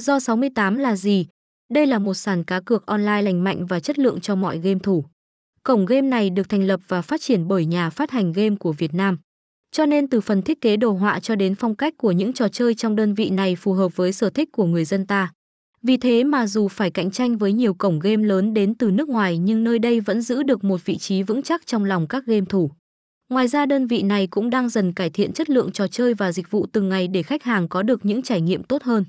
Do 68 là gì? Đây là một sàn cá cược online lành mạnh và chất lượng cho mọi game thủ. Cổng game này được thành lập và phát triển bởi nhà phát hành game của Việt Nam. Cho nên từ phần thiết kế đồ họa cho đến phong cách của những trò chơi trong đơn vị này phù hợp với sở thích của người dân ta. Vì thế mà dù phải cạnh tranh với nhiều cổng game lớn đến từ nước ngoài, nhưng nơi đây vẫn giữ được một vị trí vững chắc trong lòng các game thủ. Ngoài ra, đơn vị này cũng đang dần cải thiện chất lượng trò chơi và dịch vụ từng ngày để khách hàng có được những trải nghiệm tốt hơn.